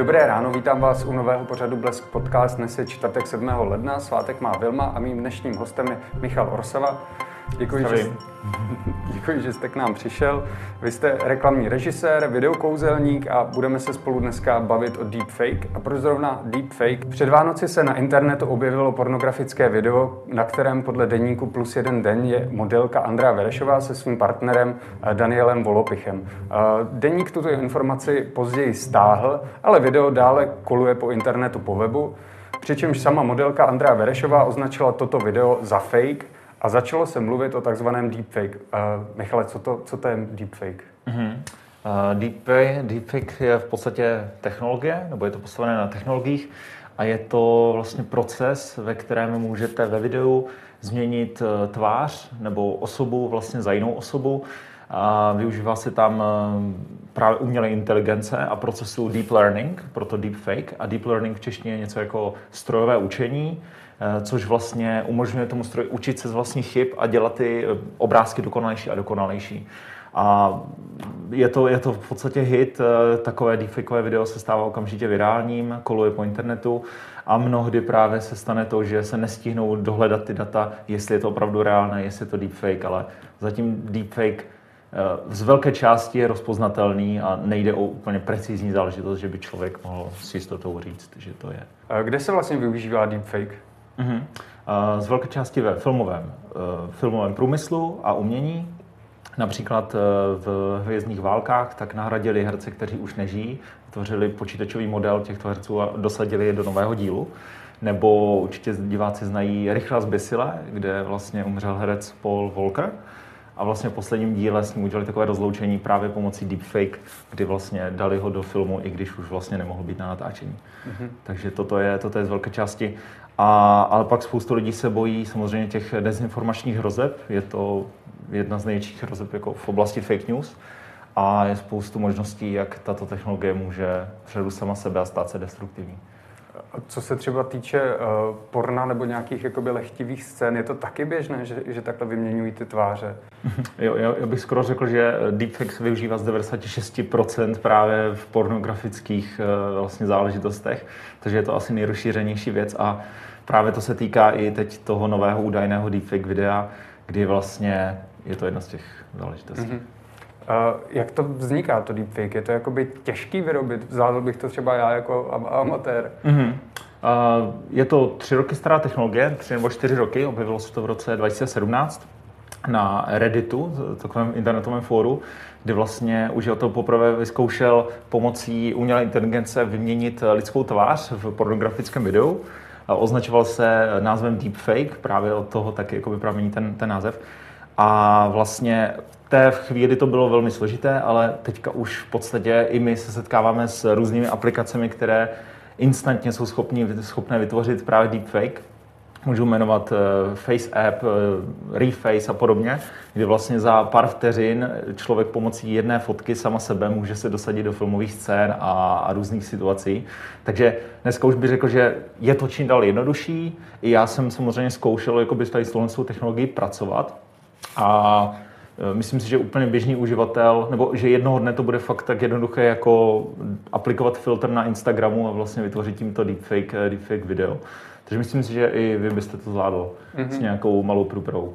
Dobré ráno, vítám vás u nového pořadu Blesk Podcast. Dnes je čtvrtek 7. ledna, svátek má Vilma a mým dnešním hostem je Michal Orsava. Děkuji, že, děkuji, že jste k nám přišel. Vy jste reklamní režisér, videokouzelník a budeme se spolu dneska bavit o deepfake. A proč zrovna deepfake? Před Vánoci se na internetu objevilo pornografické video, na kterém podle deníku Plus jeden den je modelka Andrea Verešová se svým partnerem eh, Danielem Volopichem. Eh, deník tuto informaci později stáhl, ale video dále koluje po internetu po webu, přičemž sama modelka Andrea Verešová označila toto video za fake – a začalo se mluvit o takzvaném deepfake. Uh, Michale, co to, co to je deepfake? Mm-hmm. Uh, deepfake, deepfake je v podstatě technologie, nebo je to postavené na technologiích a je to vlastně proces, ve kterém můžete ve videu změnit eh, tvář nebo osobu vlastně za jinou osobu. A využívá se tam právě umělé inteligence a procesu deep learning, proto deepfake. A deep learning v češtině je něco jako strojové učení, což vlastně umožňuje tomu stroji učit se z vlastních chyb a dělat ty eh, obrázky dokonalejší a dokonalejší. A je to, je to v podstatě hit, eh, takové deepfakeové video se stává okamžitě virálním, koluje po internetu a mnohdy právě se stane to, že se nestihnou dohledat ty data, jestli je to opravdu reálné, jestli je to deepfake, ale zatím deepfake z velké části je rozpoznatelný a nejde o úplně precizní záležitost, že by člověk mohl s jistotou říct, že to je. Kde se vlastně využívá deepfake? Mm-hmm. Z velké části ve filmovém, eh, filmovém průmyslu a umění. Například eh, v Hvězdných válkách tak nahradili herce, kteří už nežijí, tvořili počítačový model těchto herců a dosadili je do nového dílu. Nebo určitě diváci znají Rychle zběsile, kde vlastně umřel herec Paul Walker. A vlastně v posledním díle s ním udělali takové rozloučení právě pomocí deepfake, kdy vlastně dali ho do filmu, i když už vlastně nemohl být na natáčení. Mm-hmm. Takže toto je, toto je z velké části. A, ale pak spoustu lidí se bojí samozřejmě těch dezinformačních hrozeb. Je to jedna z největších hrozeb jako v oblasti fake news. A je spoustu možností, jak tato technologie může předu sama sebe a stát se destruktivní. Co se třeba týče uh, porna nebo nějakých jakoby lehtivých scén, je to taky běžné, že, že takhle vyměňují ty tváře? jo, já, já bych skoro řekl, že deepfake se využívá z 96% právě v pornografických uh, vlastně záležitostech, takže je to asi nejrozšířenější věc a právě to se týká i teď toho nového údajného deepfake videa, kdy vlastně je to jedna z těch záležitostí. Mm-hmm. Uh, jak to vzniká, to deepfake? Je to jakoby těžký vyrobit? Zvládl bych to třeba já jako amatér. Mm-hmm. Uh, je to tři roky stará technologie, tři nebo čtyři roky, objevilo se to v roce 2017 na Redditu, takovém internetovém fóru, kdy vlastně uživatel poprvé vyzkoušel pomocí umělé inteligence vyměnit lidskou tvář v pornografickém videu. Označoval se názvem deepfake, právě od toho taky jako vypramení ten, ten název. A vlastně té chvíli to bylo velmi složité, ale teďka už v podstatě i my se setkáváme s různými aplikacemi, které instantně jsou schopni, schopné vytvořit právě deepfake. Můžu jmenovat uh, Face App, uh, Reface a podobně, kdy vlastně za pár vteřin člověk pomocí jedné fotky sama sebe může se dosadit do filmových scén a, a různých situací. Takže dneska už bych řekl, že je to čím dál jednodušší. I já jsem samozřejmě zkoušel jakoby s tady s technologií pracovat. A Eh, myslím si, že úplně běžný uživatel, nebo že jednoho dne to bude fakt tak jednoduché, jako aplikovat filtr na Instagramu a vlastně vytvořit tímto deepfake, eh, deepfake video. Takže myslím si, že i vy byste to zvládl mm-hmm. s nějakou malou průpravou.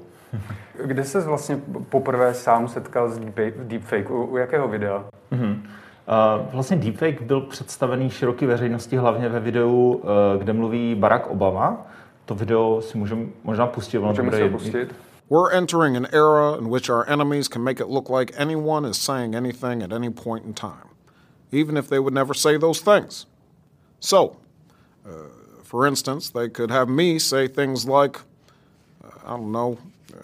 Kde se vlastně poprvé sám setkal s deepfake? U, u jakého videa? Mm-hmm. Uh, vlastně deepfake byl představený široké veřejnosti hlavně ve videu, uh, kde mluví Barack Obama. To video si můžeme možná pustit. Můžeme se pustit. We're entering an era in which our enemies can make it look like anyone is saying anything at any point in time, even if they would never say those things. So, uh, for instance, they could have me say things like, uh, I don't know, uh,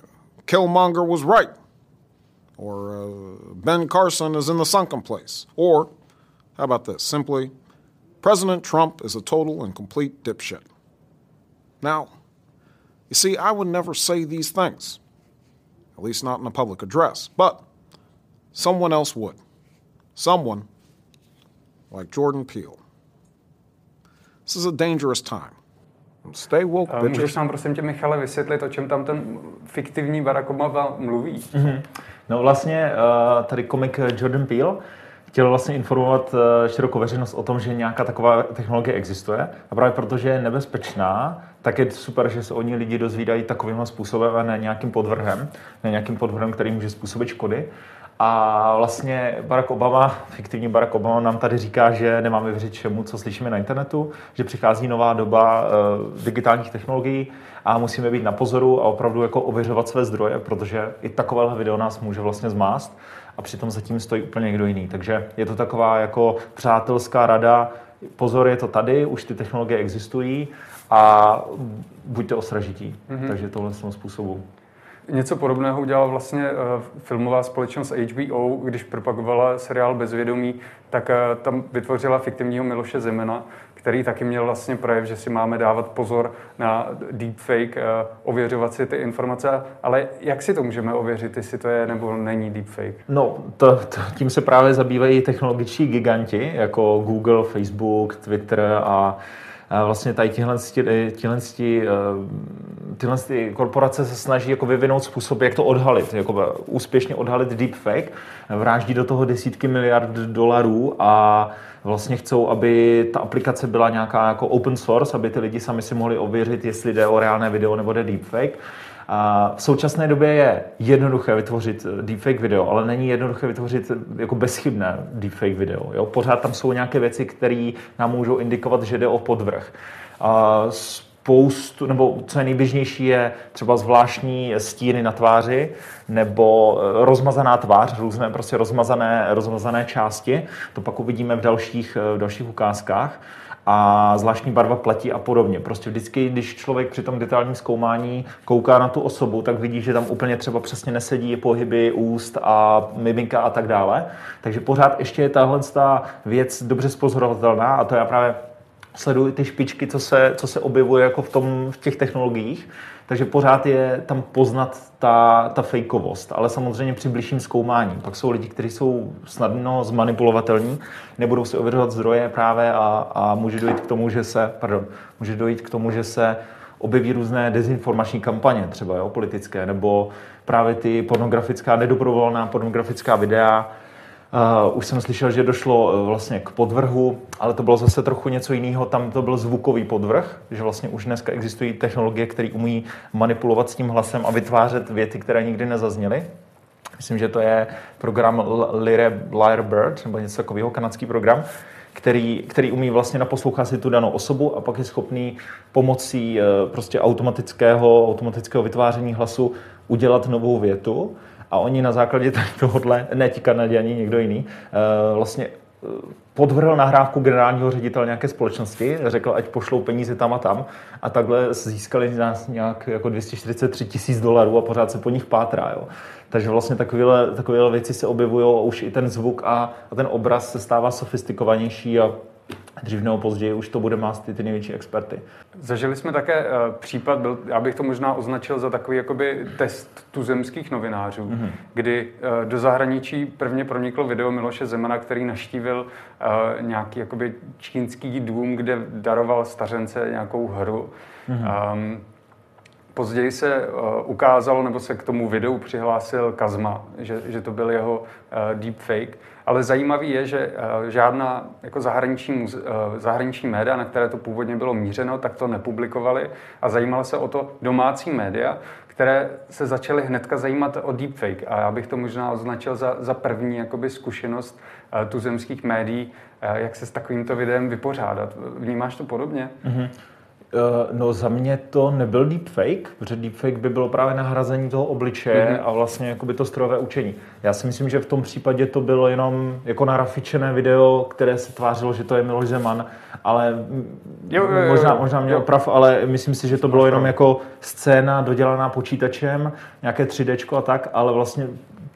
Killmonger was right, or uh, Ben Carson is in the sunken place, or, how about this, simply, President Trump is a total and complete dipshit. Now, you see, I would never say these things, at least not in a public address, but someone else would. Someone like Jordan Peele. This is a dangerous time. Stay woke, bitches. Můžeš nám prosím tě, Michale, vysvětlit, o čem tam ten fiktivní Barack Obama mluví? Mm-hmm. No vlastně uh, tady komik Jordan Peele chtěl vlastně informovat eh, širokou veřejnost o tom, že nějaká taková technologie existuje. A právě protože je nebezpečná, tak je super, že se o ní lidi dozvídají takovým způsobem a ne nějakým podvrhem, ne nějakým podvrhem, který může způsobit škody. A vlastně Barack Obama, fiktivní Barack Obama nám tady říká, že nemáme věřit všemu, co slyšíme na internetu, že přichází nová doba uh, digitálních technologií a musíme být na pozoru a opravdu jako ověřovat své zdroje, protože i takovéhle video nás může vlastně zmást a přitom zatím stojí úplně někdo jiný. Takže je to taková jako přátelská rada, pozor, je to tady, už ty technologie existují a buďte ostražití. Mm-hmm. Takže tohle způsobu. Něco podobného udělala vlastně uh, filmová společnost HBO, když propagovala seriál Bezvědomí, tak uh, tam vytvořila fiktivního Miloše Zemena, který taky měl vlastně projev, že si máme dávat pozor na deepfake, uh, ověřovat si ty informace, ale jak si to můžeme ověřit, jestli to je nebo není deepfake? No, to, to, tím se právě zabývají technologičtí giganti, jako Google, Facebook, Twitter a vlastně tady tihle, tihle, tihle, tyhle ty korporace se snaží jako vyvinout způsob, jak to odhalit, jako úspěšně odhalit deepfake, vráždí do toho desítky miliard dolarů a vlastně chcou, aby ta aplikace byla nějaká jako open source, aby ty lidi sami si mohli ověřit, jestli jde o reálné video nebo jde deepfake. A v současné době je jednoduché vytvořit deepfake video, ale není jednoduché vytvořit jako bezchybné deepfake video. Jo? Pořád tam jsou nějaké věci, které nám můžou indikovat, že jde o podvrh. A spoustu, nebo co je nejběžnější, je třeba zvláštní stíny na tváři nebo eh, rozmazaná tvář, různé prostě rozmazané, rozmazané části. To pak uvidíme v dalších, eh, v dalších ukázkách a zvláštní barva platí a podobně. Prostě vždycky, když člověk při tom detailním zkoumání kouká na tu osobu, tak vidí, že tam úplně třeba přesně nesedí pohyby úst a miminka a tak dále. Takže pořád ještě je tahle věc dobře spozorovatelná a to já právě sleduji ty špičky, co se, co se objevuje jako v, tom, v těch technologiích, takže pořád je tam poznat ta, ta fejkovost, ale samozřejmě při bližším zkoumání. Pak jsou lidi, kteří jsou snadno zmanipulovatelní, nebudou si ověřovat zdroje právě a, a může dojít k tomu, že se, pardon, může dojít k tomu, že se objeví různé dezinformační kampaně, třeba jo, politické, nebo právě ty pornografická, nedobrovolná pornografická videa, Uh, už jsem slyšel, že došlo uh, vlastně k podvrhu, ale to bylo zase trochu něco jiného. Tam to byl zvukový podvrh, že vlastně už dneska existují technologie, které umí manipulovat s tím hlasem a vytvářet věty, které nikdy nezazněly. Myslím, že to je program Lyrebird, nebo něco takového, kanadský program, který, který umí vlastně naposlouchat si tu danou osobu a pak je schopný pomocí uh, prostě automatického, automatického vytváření hlasu udělat novou větu a oni na základě tohohle, ne ti Kanaděni, někdo jiný, eh, vlastně eh, podvrhl nahrávku generálního ředitele nějaké společnosti, řekl, ať pošlou peníze tam a tam a takhle získali nás nějak jako 243 tisíc dolarů a pořád se po nich pátrá. Jo. Takže vlastně takovéhle, takovéhle věci se objevují už i ten zvuk a, a ten obraz se stává sofistikovanější a dřív nebo později už to bude mást ty, ty největší experty. Zažili jsme také uh, případ, byl, já bych to možná označil za takový jakoby test tuzemských novinářů, mm-hmm. kdy uh, do zahraničí prvně proniklo video Miloše Zemana, který naštívil uh, nějaký jakoby čínský dům, kde daroval stařence nějakou hru. Mm-hmm. Um, Později se uh, ukázalo, nebo se k tomu videu přihlásil Kazma, že, že to byl jeho uh, deepfake. Ale zajímavý je, že uh, žádná jako zahraniční, zahraniční média, na které to původně bylo mířeno, tak to nepublikovali a zajímalo se o to domácí média, které se začaly hnedka zajímat o deepfake. A já bych to možná označil za, za první jakoby, zkušenost tuzemských médií, jak se s takovýmto videem vypořádat. Vnímáš to podobně? Mm-hmm. Eh, no za mě to nebyl deepfake, protože deepfake by bylo právě nahrazení toho obličeje mm-hmm. a vlastně jakoby to strojové učení. Já si myslím, že v tom případě to bylo jenom jako narafičené video, které se tvářilo, že to je Miloš Zeman, ale jo, jo, jo, možná, možná mě oprav, ale myslím si, že to bylo jenom jako scéna dodělaná počítačem, nějaké 3D a tak, ale vlastně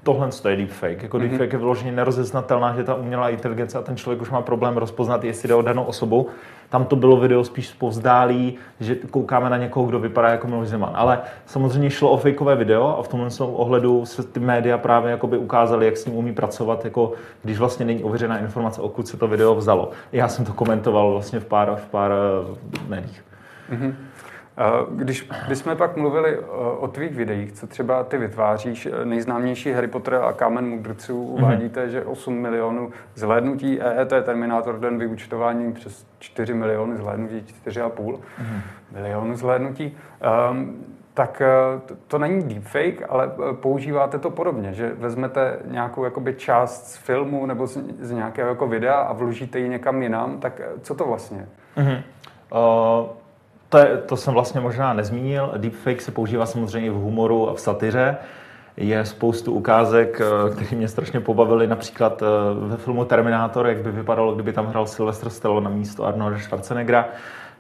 tohle je deepfake. Jako mm-hmm. deepfake je vyloženě nerozeznatelná, že ta umělá inteligence a ten člověk už má problém rozpoznat, jestli jde o danou osobu. Tam to bylo video spíš povzdálí, že koukáme na někoho, kdo vypadá jako Miloš Zeman. Ale samozřejmě šlo o fakeové video a v tomhle ohledu se ty média právě jakoby ukázaly, jak s ním umí pracovat, jako když vlastně není ověřená informace, odkud se to video vzalo. Já jsem to komentoval vlastně v pár, v pár eh, médiích. Mm-hmm. Když, když jsme pak mluvili o tvých videích, co třeba ty vytváříš, nejznámější Harry Potter a Kámen mudrců, mhm. uvádíte, mm-hmm. že 8 milionů zhlédnutí EET Terminátor den vyučtování přes 4 miliony zhlédnutí, 4,5 mm-hmm. milionu zhlédnutí. Um, tak to, to není deepfake, ale používáte to podobně, že vezmete nějakou jakoby část z filmu nebo z, z nějakého jako videa a vložíte ji někam jinam, tak co to vlastně? Mm-hmm. Uh to, je, to jsem vlastně možná nezmínil. Deepfake se používá samozřejmě v humoru a v satyře. Je spoustu ukázek, eh, které mě strašně pobavily. Například eh, ve filmu Terminátor, jak by vypadalo, kdyby tam hrál Sylvester Stallone na místo Arnolda Schwarzeneggera,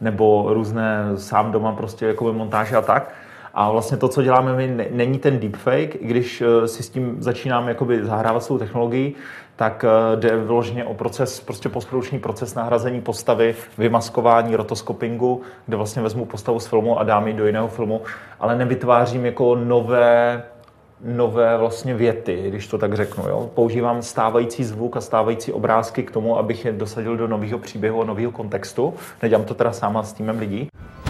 nebo různé sám doma prostě jako montáže a tak. A vlastně to, co děláme my, není ten deepfake, i když eh, si s tím začínáme jakoby zahrávat svou technologií, tak eh, jde vyloženě o proces, prostě postprodukční proces nahrazení postavy, vymaskování, rotoskopingu, kde vlastně vezmu postavu z filmu a dám ji do jiného filmu, ale nevytvářím jako nové nové vlastně věty, když to tak řeknu. Jo? Používám stávající zvuk a stávající obrázky k tomu, abych je dosadil do nového příběhu a nového kontextu. Nedělám to teda sám s týmem lidí.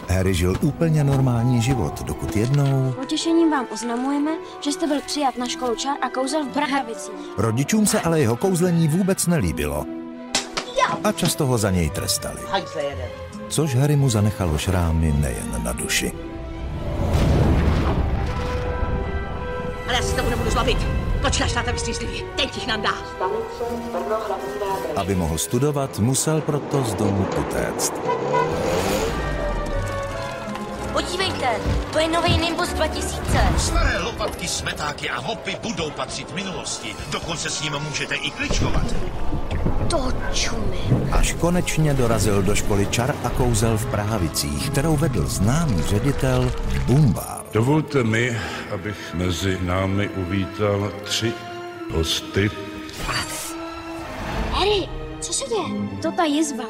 Harry žil úplně normální život, dokud jednou... Potěšením vám oznamujeme, že jste byl přijat na školu čar a kouzel v Brhavicích. Rodičům se ale jeho kouzlení vůbec nelíbilo. A často ho za něj trestali. Což Harry mu zanechalo šrámy nejen na duši. Ale já si to nebudu zlobit. Počkáš, táta vystřízlivě. Teď jich nám dá. Aby mohl studovat, musel proto z domu utéct. Podívejte, to je nový Nimbus 2000. Staré lopatky, smetáky a hopy budou patřit minulosti. Dokonce s ním můžete i kličkovat. To čumím. Až konečně dorazil do školy čar a kouzel v Prahavicích, kterou vedl známý ředitel Bumbár. Dovolte mi, abych mezi námi uvítal tři hosty. Harry, co se děje? To ta jizva.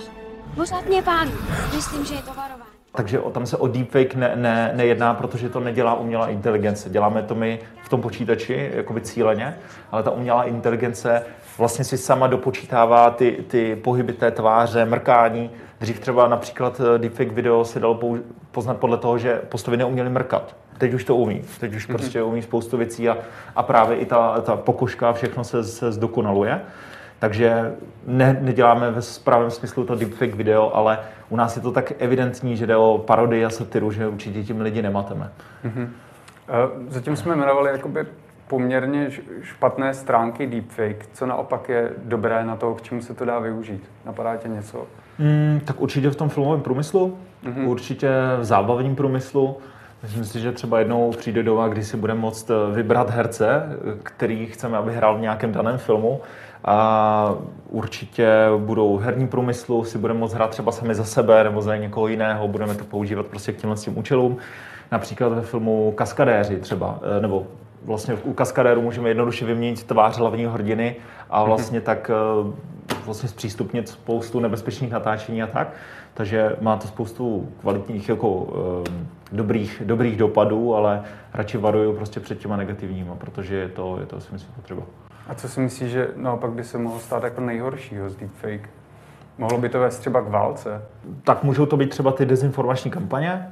Pořád mě pán. Myslím, že je to varování. Takže tam se o deepfake ne, ne, nejedná, protože to nedělá umělá inteligence. Děláme to my v tom počítači, jakoby cíleně, ale ta umělá inteligence vlastně si sama dopočítává ty, ty pohyby té tváře, mrkání. Dřív třeba například eh, deepfake video se dalo poznat podle toho, že postavy neuměly mrkat. Teď už to umí. Teď už mm-hmm. prostě umí spoustu věcí a, a právě i ta, ta pokožka, všechno se, se zdokonaluje. Takže ne, neděláme ve správném smyslu to deepfake video, ale u nás je to tak evidentní, že jde o parodii a satiru, že určitě tím lidi nemateme. Mm-hmm. Zatím jsme jmenovali jakoby poměrně špatné stránky deepfake. Co naopak je dobré na to, k čemu se to dá využít? Napadá tě něco? Mm, tak určitě v tom filmovém průmyslu, mm-hmm. určitě v zábavním průmyslu. Myslím si, že třeba jednou přijde doba, kdy si budeme moct eh, vybrat herce, který chceme, aby hrál v nějakém daném filmu a určitě budou herní průmyslu, si budeme moct hrát třeba sami za sebe nebo za někoho jiného, budeme to používat prostě k těmhle tím účelům. Například ve filmu Kaskadéři třeba, eh, nebo vlastně u Kaskadéru můžeme jednoduše vyměnit tvář hlavního hrdiny a mhm. vlastně tak eh, vlastně zpřístupnit spoustu nebezpečných natáčení a tak. Takže má to spoustu kvalitních jako dobrých, dobrých dopadů, ale radši varuju prostě před těma negativníma, protože je to, je to si myslím potřeba. A co si myslíš, že naopak by se mohlo stát jako nejhoršího z deepfake? Mohlo by to vést třeba k válce? Tak můžou to být třeba ty dezinformační kampaně.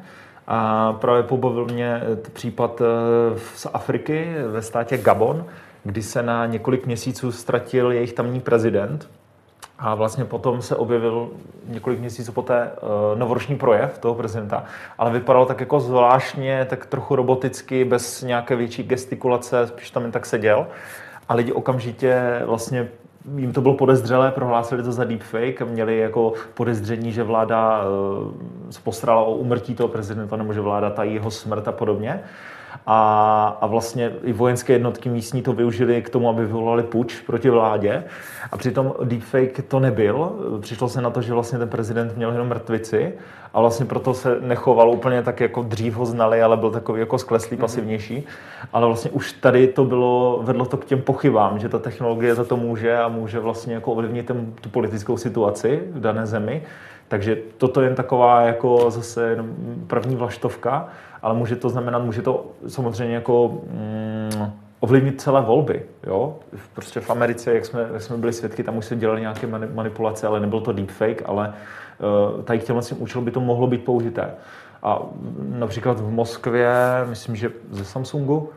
A právě pobavil mě případ eh, z Afriky ve státě Gabon, kdy se na několik měsíců ztratil jejich tamní prezident a vlastně potom se objevil několik měsíců poté uh, novoroční projev toho prezidenta, ale vypadalo tak jako zvláštně, tak trochu roboticky, bez nějaké větší gestikulace, spíš tam jen tak seděl. A lidi okamžitě vlastně jim to bylo podezřelé, prohlásili to za deepfake měli jako podezření, že vláda uh, postarala o umrtí toho prezidenta nebo že vláda tají jeho smrt a podobně. A, a vlastně i vojenské jednotky místní to využili k tomu, aby vyvolali puč proti vládě. A přitom deepfake to nebyl. Přišlo se na to, že vlastně ten prezident měl jenom mrtvici a vlastně proto se nechoval úplně tak, jako dřív ho znali, ale byl takový jako skleslý, mhm. pasivnější. Ale vlastně už tady to bylo, vedlo to k těm pochybám, že ta technologie za to může a může vlastně jako ovlivnit ten, tu politickou situaci v dané zemi. Takže toto je jen taková jako zase první vlaštovka ale může to znamenat, může to samozřejmě jako mm, ovlivnit celé volby. Jo? Prostě v Americe, jak jsme, jak jsme byli svědky, tam už se dělali nějaké manipulace, ale nebyl to deepfake, ale tady k těmhle účelům by to mohlo být použité. A například v Moskvě, myslím, že ze Samsungu,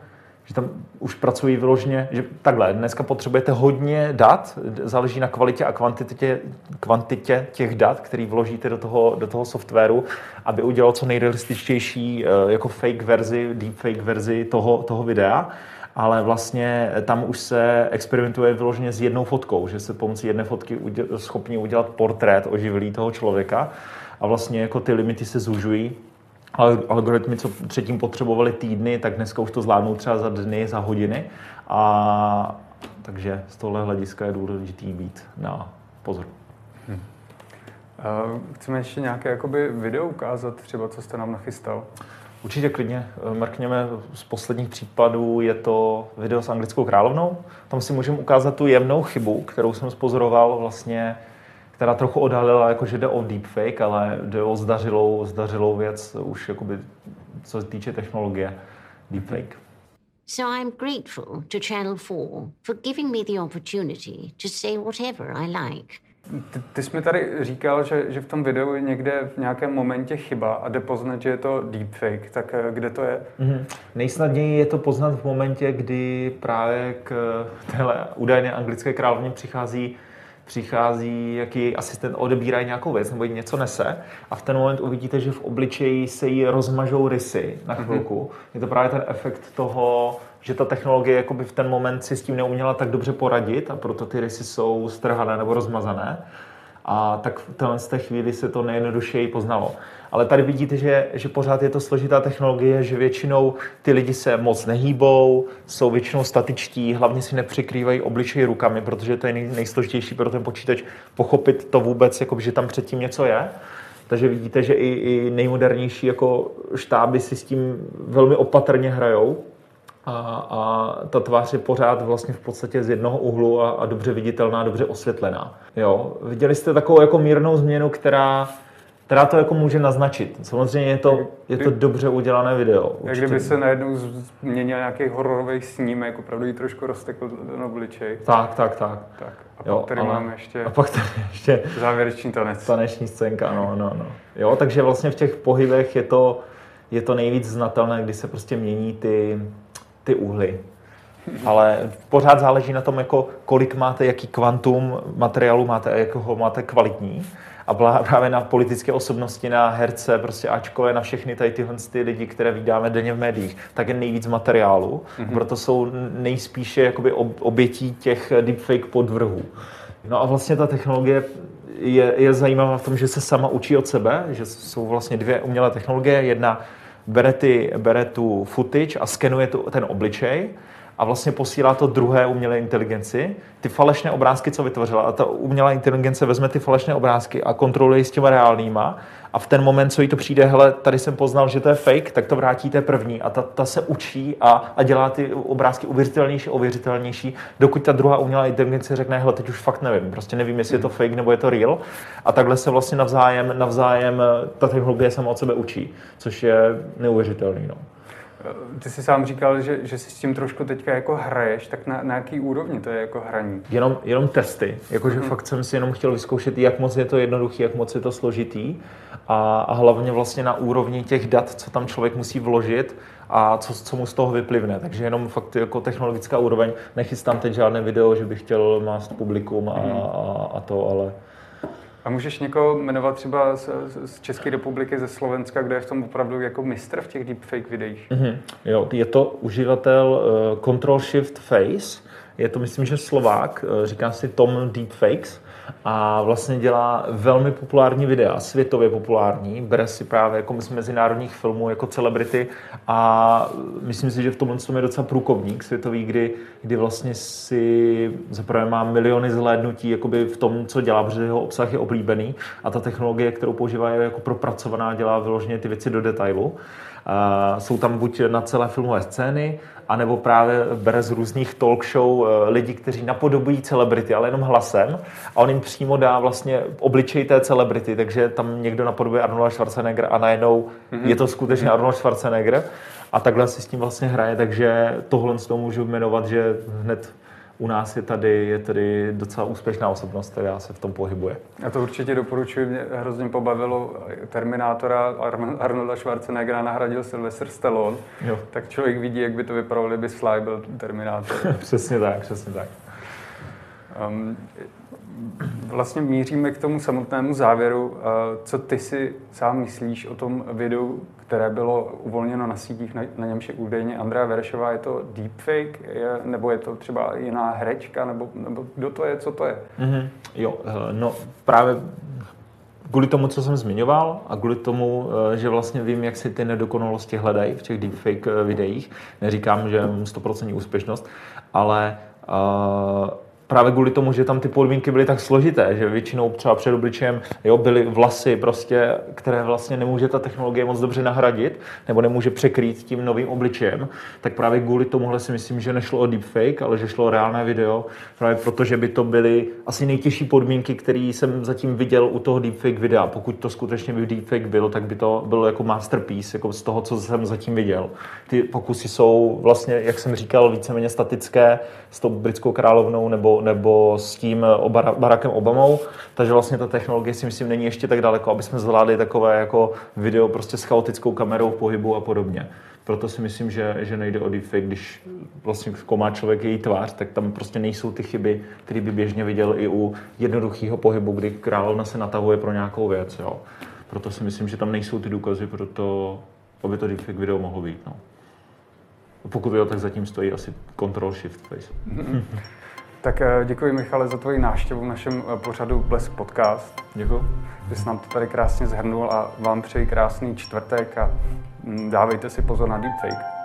že tam už pracují vyloženě, že takhle, dneska potřebujete hodně dat, záleží na kvalitě a kvantitě, kvantitě těch dat, který vložíte do toho, do toho softwaru, aby udělal co nejrealističtější eh, jako fake verzi, deepfake verzi toho, toho videa. Ale vlastně tam už se experimentuje vyloženě s jednou fotkou, že se pomocí jedné fotky schopni udělat portrét oživlý toho člověka. A vlastně jako ty limity se zužují algoritmy, co předtím potřebovali týdny, tak dneska už to zvládnou třeba za dny, za hodiny. A takže z tohle hlediska je důležité být na pozoru. Hmm. Chceme ještě nějaké jakoby video ukázat, třeba co jste nám nachystal? Určitě klidně. Mrkněme z posledních případů, je to video s anglickou královnou. Tam si můžeme ukázat tu jemnou chybu, kterou jsem spozoroval vlastně která trochu odhalila, jako že jde o deepfake, ale jde o zdařilou, zdařilou věc už jakoby, co se týče technologie deepfake. So I'm grateful to Channel 4 for giving me the opportunity to say whatever I like. Ty, ty jsi mi tady říkal, že, že v tom videu je někde v nějakém momentě chyba a jde poznat, že je to deepfake. Tak eh, kde to je? Mm-hmm. Nejsnadněji je to poznat v momentě, kdy právě k téhle údajně anglické královně přichází přichází, jaký asistent odebírá nějakou věc nebo jí něco nese a v ten moment uvidíte, že v obličeji se jí rozmažou rysy na mhm. chvilku. Mm-hmm. Je to právě ten efekt toho, že ta technologie jakoby v ten moment si s tím neuměla tak dobře poradit a proto ty rysy jsou strhané nebo rozmazané. A tak v té chvíli se to nejjednodušeji poznalo. Ale tady vidíte, že, že pořád je to složitá technologie, že většinou ty lidi se moc nehýbou, jsou většinou statičtí, hlavně si nepřikrývají obličej rukami, protože to je nej, nejsložitější pro ten počítač pochopit to vůbec, jako, že tam předtím něco je. Takže vidíte, že i, i nejmodernější jako štáby si s tím velmi opatrně hrajou. A, a ta tvář je pořád vlastně v podstatě z jednoho úhlu a, a dobře viditelná, dobře osvětlená. Jo. Viděli jste takovou jako mírnou změnu, která která to jako může naznačit. Samozřejmě je to, je to dobře udělané video. Určitě. Jak kdyby se najednou změnil nějaký hororový snímek, opravdu jí trošku roztekl na obličej. Tak, tak, tak. tak. A jo, pak tady ale, máme ještě, a pak tady ještě závěrečný tanec. Taneční scénka, no, no, no. Jo, takže vlastně v těch pohybech je to, je to nejvíc znatelné, kdy se prostě mění ty, ty úhly. Ale pořád záleží na tom, jako kolik máte, jaký kvantum materiálu máte a jak ho máte kvalitní a právě na politické osobnosti, na herce, prostě Ačkové, na všechny tady tyhle ty lidi, které vydáme denně v médiích, tak je nejvíc materiálu. Mm-hmm. Proto jsou nejspíše jakoby obětí těch deepfake podvrhů. No a vlastně ta technologie je, je zajímavá v tom, že se sama učí od sebe, že jsou vlastně dvě umělé technologie. Jedna bere, ty, bere tu footage a skenuje tu, ten obličej a vlastně posílá to druhé umělé inteligenci. Ty falešné obrázky, co vytvořila, a ta umělá inteligence vezme ty falešné obrázky a kontroluje s těma reálnýma a v ten moment, co jí to přijde, hele, tady jsem poznal, že to je fake, tak to vrátí té první a ta, ta se učí a, a dělá ty obrázky uvěřitelnější, uvěřitelnější, dokud ta druhá umělá inteligence řekne, hele, teď už fakt nevím, prostě nevím, jestli je to fake nebo je to real. A takhle se vlastně navzájem, navzájem ta technologie sama od sebe učí, což je neuvěřitelný. No. Ty jsi sám říkal, že, že si s tím trošku teďka jako hraješ, tak na, na jaký úrovni to je jako hraní? Jenom, jenom testy. Jakože hmm. fakt jsem si jenom chtěl vyzkoušet, jak moc je to jednoduchý, jak moc je to složitý a, a hlavně vlastně na úrovni těch dat, co tam člověk musí vložit a co, co mu z toho vyplivne. Takže jenom fakt jako technologická úroveň. Nechystám teď žádné video, že bych chtěl mást publikum a, hmm. a, a to, ale a můžeš někoho jmenovat třeba z, z České republiky, ze Slovenska, kde je v tom opravdu jako mistr v těch deepfake videích? Mm-hmm. Jo, je to uživatel uh, Control Shift Face, je to myslím, že Slovák, uh, říká si Tom Deepfakes a vlastně dělá velmi populární videa, světově populární, bere si právě jako z mezinárodních filmů jako celebrity a myslím si, že v tomhle tom je docela průkovník světový, kdy, kdy vlastně si zaprvé má miliony zhlédnutí jakoby v tom, co dělá, protože jeho obsah je oblíbený a ta technologie, kterou používá, je jako propracovaná, dělá vyloženě ty věci do detailu. Uh, jsou tam buď na celé filmové scény, anebo právě bere z různých talk show eh, lidi, kteří napodobují celebrity, ale jenom hlasem a on přímo dá vlastně obličej té celebrity, takže tam někdo napodobuje Arnolda Schwarzenegger a najednou mm-hmm. je to skutečně Arnold Schwarzenegger a takhle si s tím vlastně hraje, takže tohle z toho můžu jmenovat, že hned u nás je tady, je tady docela úspěšná osobnost, která se v tom pohybuje. Já to určitě doporučuji, mě hrozně pobavilo Terminátora Arnolda Schwarzeneggera nahradil Sylvester Stallone, jo. tak člověk vidí, jak by to vypadalo, kdyby Sly byl Terminátor. přesně tak, přesně tak. Um, vlastně míříme k tomu samotnému závěru. Co ty si sám myslíš o tom videu, které bylo uvolněno na sítích, na, němž je údajně Andrea Verešová? Je to deepfake, je, nebo je to třeba jiná herečka, nebo, nebo kdo to je, co to je? Mm-hmm. Jo, no právě kvůli tomu, co jsem zmiňoval a kvůli tomu, eh, že vlastně vím, jak si ty nedokonalosti hledají v těch deepfake eh, videích. Neříkám, že mám 100% úspěšnost, ale uh, právě kvůli tomu, že tam ty podmínky byly tak složité, že většinou třeba před obličejem jo, byly vlasy, prostě, které vlastně nemůže ta technologie moc dobře nahradit, nebo nemůže překrýt tím novým obličejem, tak právě kvůli tomuhle si myslím, že nešlo o deepfake, ale že šlo o reálné video, právě protože by to byly asi nejtěžší podmínky, které jsem zatím viděl u toho deepfake videa. Pokud to skutečně by deepfake bylo, tak by to bylo jako masterpiece, jako z toho, co jsem zatím viděl. Ty pokusy jsou vlastně, jak jsem říkal, víceméně statické s tou britskou královnou nebo nebo, s tím Barackem Obamou, takže vlastně ta technologie si myslím není ještě tak daleko, aby jsme zvládli takové jako video prostě s chaotickou kamerou pohybu a podobně. Proto si myslím, že, že nejde o deepfake, když vlastně zkoumá člověk její tvář, tak tam prostě nejsou ty chyby, které by běžně viděl i u jednoduchého pohybu, kdy královna se natahuje pro nějakou věc. Jo. Proto si myslím, že tam nejsou ty důkazy pro to, aby to deepfake video mohlo být. No. Pokud jo, tak zatím stojí asi Control Shift Face. Tak eh, děkuji Michale za tvoji návštěvu v našem eh, pořadu Blesk Podcast. Děkuji. Že jsi nám to tady krásně zhrnul a vám přeji krásný čtvrtek a mm, dávejte si pozor na deepfake.